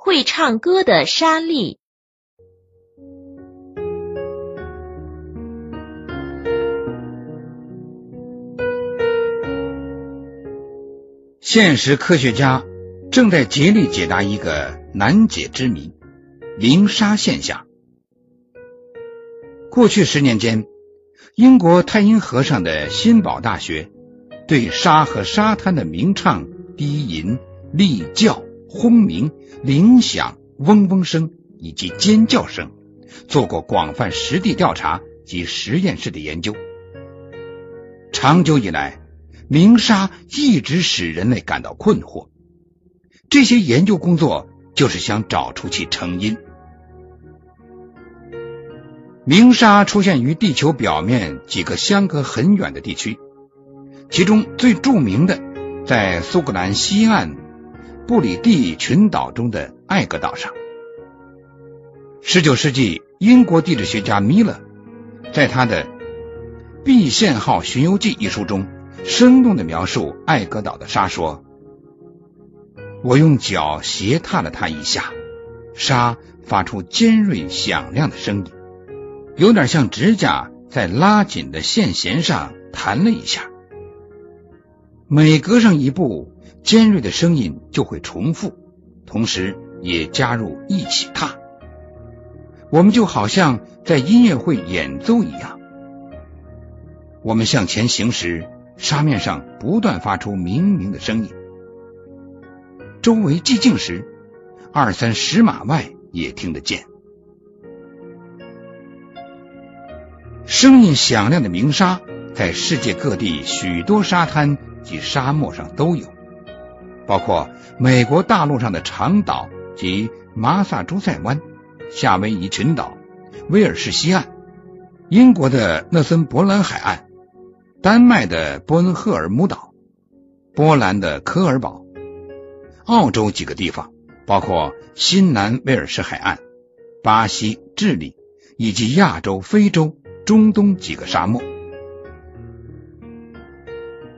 会唱歌的沙粒。现实科学家正在竭力解答一个难解之谜——鸣沙现象。过去十年间，英国太阴河上的新堡大学对沙和沙滩的鸣唱、低吟、厉叫、轰鸣、铃响、嗡嗡声以及尖叫声做过广泛实地调查及实验室的研究。长久以来，鸣沙一直使人类感到困惑。这些研究工作就是想找出其成因。鸣沙出现于地球表面几个相隔很远的地区，其中最著名的在苏格兰西岸布里蒂群岛中的艾格岛上。十九世纪，英国地质学家米勒在他的《毕县号巡游记》一书中，生动的描述艾格岛的沙说：“我用脚斜踏了它一下，沙发出尖锐响亮的声音。”有点像指甲在拉紧的线弦上弹了一下，每隔上一步，尖锐的声音就会重复，同时也加入一起踏。我们就好像在音乐会演奏一样。我们向前行时，沙面上不断发出鸣鸣的声音；周围寂静时，二三十码外也听得见。声音响亮的鸣沙，在世界各地许多沙滩及沙漠上都有，包括美国大陆上的长岛及马萨诸塞湾、夏威夷群岛、威尔士西岸、英国的诺森伯兰海岸、丹麦的波恩赫尔姆岛、波兰的科尔堡、澳洲几个地方，包括新南威尔士海岸、巴西、智利以及亚洲、非洲。中东几个沙漠，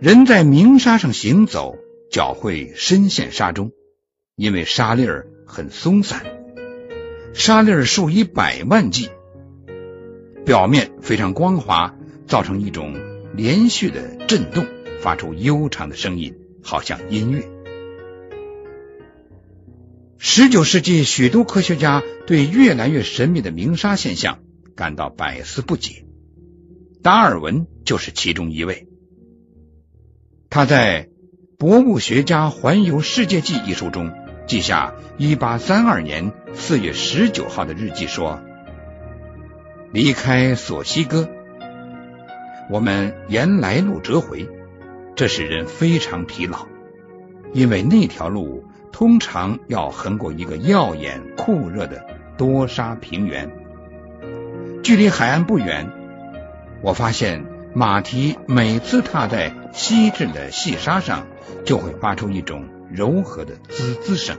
人在鸣沙上行走，脚会深陷沙中，因为沙粒儿很松散，沙粒儿数以百万计，表面非常光滑，造成一种连续的震动，发出悠长的声音，好像音乐。十九世纪，许多科学家对越来越神秘的鸣沙现象。感到百思不解，达尔文就是其中一位。他在《博物学家环游世界记》一书中记下1832年4月19号的日记说：“离开索西哥，我们沿来路折回，这使人非常疲劳，因为那条路通常要横过一个耀眼酷热的多沙平原。”距离海岸不远，我发现马蹄每次踏在细致的细沙上，就会发出一种柔和的滋滋声。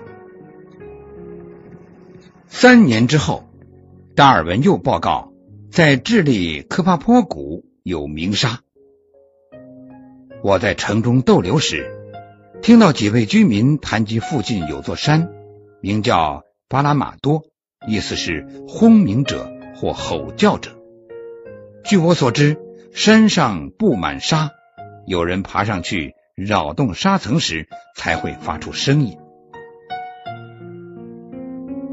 三年之后，达尔文又报告，在智利科帕坡谷有鸣沙。我在城中逗留时，听到几位居民谈及附近有座山，名叫巴拉马多，意思是轰鸣者。或吼叫者。据我所知，山上布满沙，有人爬上去扰动沙层时才会发出声音。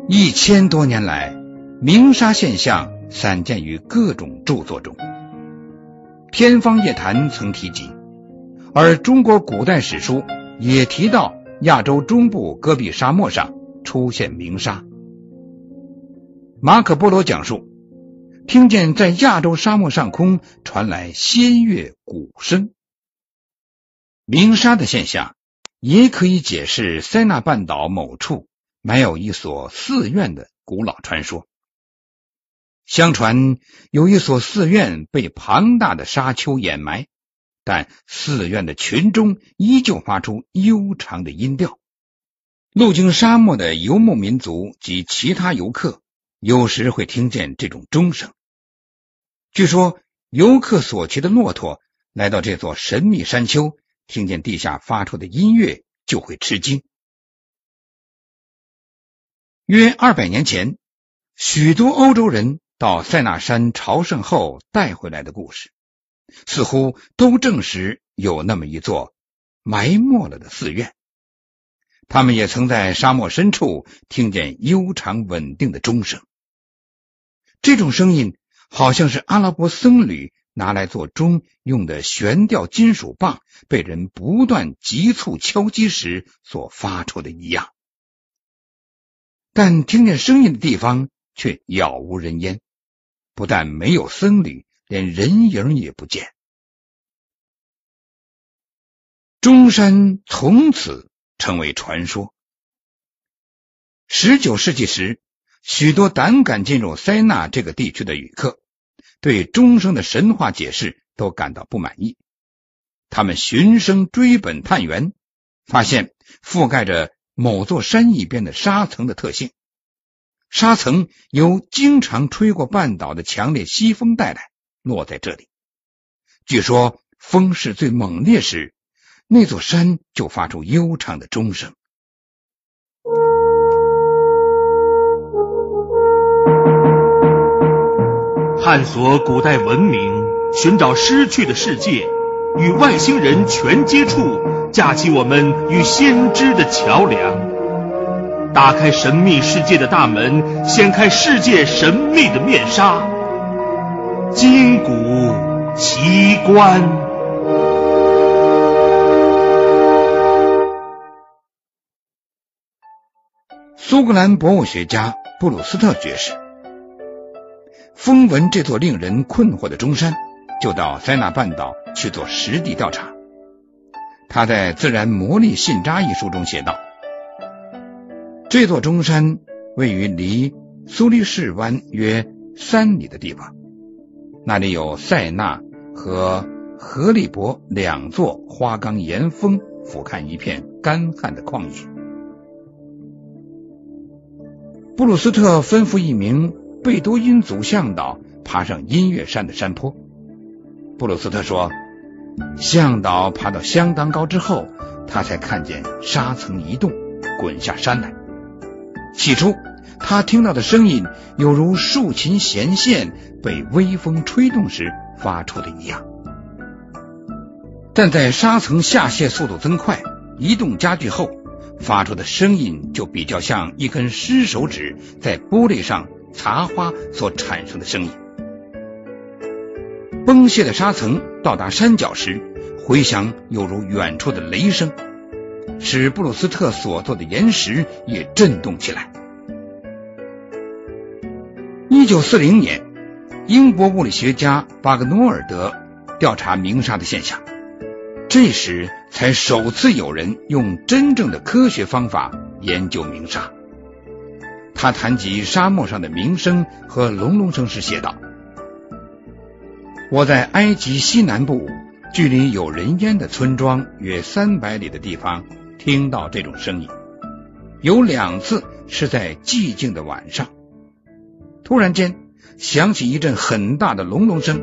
一千多年来，鸣沙现象散见于各种著作中，《天方夜谭》曾提及，而中国古代史书也提到亚洲中部戈壁沙漠上出现鸣沙。马可波罗讲述。听见在亚洲沙漠上空传来仙乐鼓声，鸣沙的现象也可以解释塞纳半岛某处埋有一所寺院的古老传说。相传有一所寺院被庞大的沙丘掩埋，但寺院的群中依旧发出悠长的音调。路经沙漠的游牧民族及其他游客有时会听见这种钟声。据说，游客所骑的骆驼来到这座神秘山丘，听见地下发出的音乐，就会吃惊。约二百年前，许多欧洲人到塞纳山朝圣后带回来的故事，似乎都证实有那么一座埋没了的寺院。他们也曾在沙漠深处听见悠长稳定的钟声，这种声音好像是阿拉伯僧侣拿来做钟用的悬吊金属棒被人不断急促敲击时所发出的一样。但听见声音的地方却杳无人烟，不但没有僧侣，连人影也不见。中山从此。成为传说。十九世纪时，许多胆敢进入塞纳这个地区的旅客，对钟声的神话解释都感到不满意。他们循声追本探源，发现覆盖着某座山一边的沙层的特性。沙层由经常吹过半岛的强烈西风带来，落在这里。据说风势最猛烈时。那座山就发出悠长的钟声。探索古代文明，寻找失去的世界，与外星人全接触，架起我们与先知的桥梁，打开神秘世界的大门，掀开世界神秘的面纱，金古奇观。苏格兰博物学家布鲁斯特爵士风闻这座令人困惑的中山，就到塞纳半岛去做实地调查。他在《自然魔力信札》一书中写道：“这座中山位于离苏黎世湾约三里的地方，那里有塞纳和荷利伯两座花岗岩峰，俯瞰一片干旱的旷野。”布鲁斯特吩咐一名贝多因族向导爬上音乐山的山坡。布鲁斯特说，向导爬到相当高之后，他才看见沙层移动，滚下山来。起初，他听到的声音有如竖琴弦线被微风吹动时发出的一样，但在沙层下陷速度增快、移动加剧后。发出的声音就比较像一根湿手指在玻璃上茶花所产生的声音。崩泄的沙层到达山脚时，回响犹如远处的雷声，使布鲁斯特所做的岩石也震动起来。一九四零年，英国物理学家巴格诺尔德调查鸣沙的现象。这时才首次有人用真正的科学方法研究鸣沙。他谈及沙漠上的鸣声和隆隆声时写道：“我在埃及西南部，距离有人烟的村庄约三百里的地方听到这种声音，有两次是在寂静的晚上，突然间响起一阵很大的隆隆声，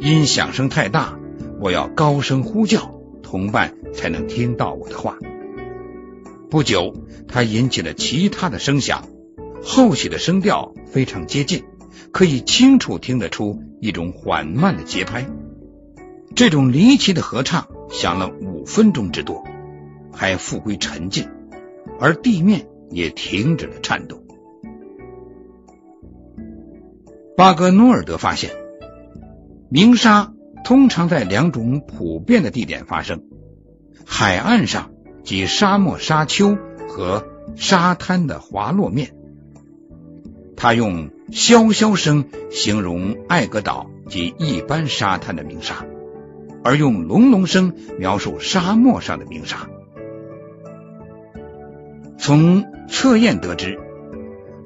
因响声太大。”我要高声呼叫，同伴才能听到我的话。不久，它引起了其他的声响，后起的声调非常接近，可以清楚听得出一种缓慢的节拍。这种离奇的合唱响了五分钟之多，还复归沉静，而地面也停止了颤动。巴格诺尔德发现，鸣沙。通常在两种普遍的地点发生：海岸上及沙漠沙丘和沙滩的滑落面。他用萧萧声形容艾格岛及一般沙滩的鸣沙，而用隆隆声描述沙漠上的鸣沙。从测验得知，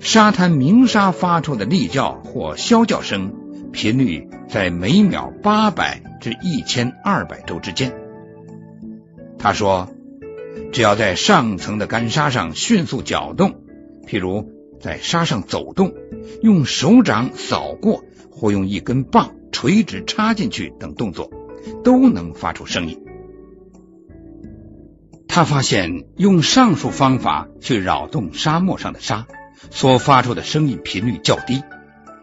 沙滩鸣沙发出的厉叫或啸叫声。频率在每秒八百至一千二百周之间。他说，只要在上层的干沙上迅速搅动，譬如在沙上走动，用手掌扫过或用一根棒垂直插进去等动作，都能发出声音。他发现用上述方法去扰动沙漠上的沙，所发出的声音频率较低，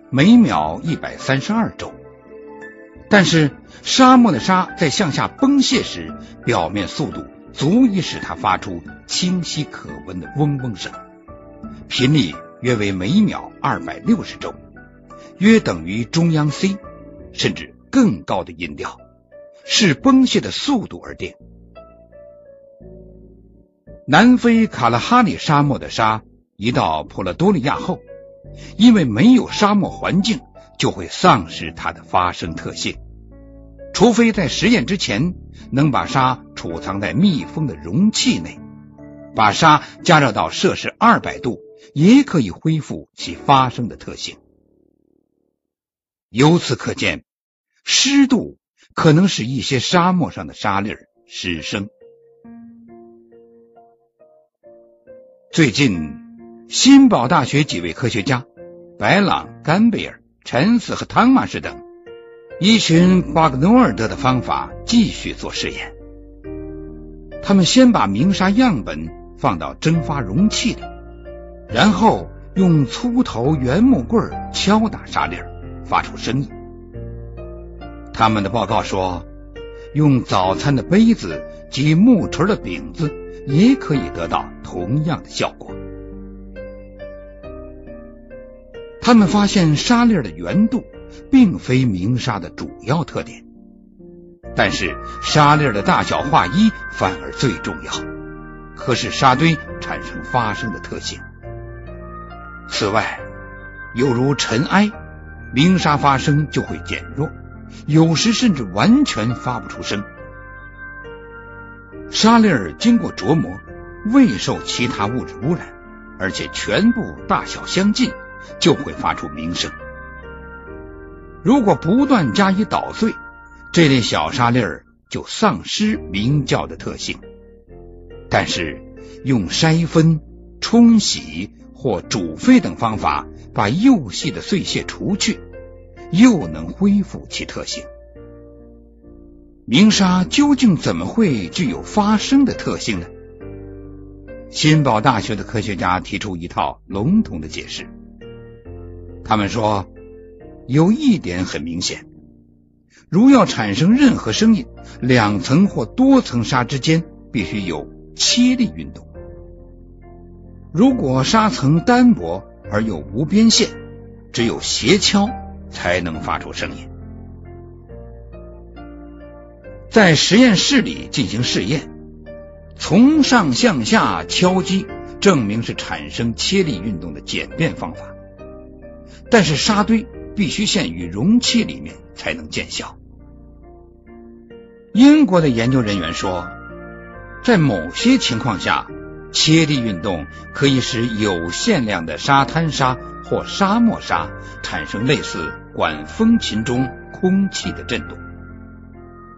每秒一百三十二周。但是沙漠的沙在向下崩泄时，表面速度足以使它发出清晰可闻的嗡嗡声，频率约为每秒二百六十周，约等于中央 C，甚至更高的音调，视崩泄的速度而定。南非卡拉哈里沙漠的沙一到普勒多利亚后，因为没有沙漠环境，就会丧失它的发声特性。除非在实验之前能把沙储藏在密封的容器内，把沙加热到摄氏二百度，也可以恢复其发声的特性。由此可见，湿度可能使一些沙漠上的沙粒失声。最近，新堡大学几位科学家白朗、甘贝尔、陈斯和汤马士等，依循巴格诺尔德的方法继续做实验。他们先把鸣沙样本放到蒸发容器里，然后用粗头圆木棍敲打沙粒，发出声音。他们的报告说，用早餐的杯子及木锤的柄子。也可以得到同样的效果。他们发现沙粒的圆度并非鸣沙的主要特点，但是沙粒的大小划一反而最重要，可使沙堆产生发声的特性。此外，犹如尘埃，鸣沙发声就会减弱，有时甚至完全发不出声。沙粒儿经过琢磨，未受其他物质污染，而且全部大小相近，就会发出鸣声。如果不断加以捣碎，这类小沙粒儿就丧失鸣叫的特性。但是用筛分、冲洗或煮沸等方法把幼细的碎屑除去，又能恢复其特性。鸣沙究竟怎么会具有发声的特性呢？新堡大学的科学家提出一套笼统的解释。他们说，有一点很明显：如要产生任何声音，两层或多层沙之间必须有切力运动。如果沙层单薄而又无边线，只有斜敲才能发出声音。在实验室里进行试验，从上向下敲击，证明是产生切力运动的简便方法。但是沙堆必须陷于容器里面才能见效。英国的研究人员说，在某些情况下，切力运动可以使有限量的沙滩沙或沙漠沙产生类似管风琴中空气的震动。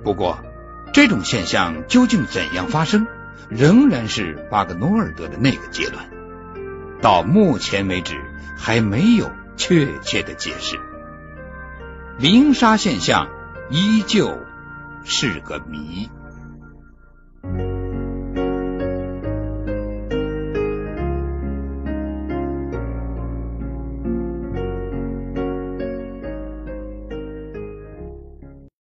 不过，这种现象究竟怎样发生，仍然是巴格诺尔德的那个结论。到目前为止，还没有确切的解释。鸣沙现象依旧是个谜。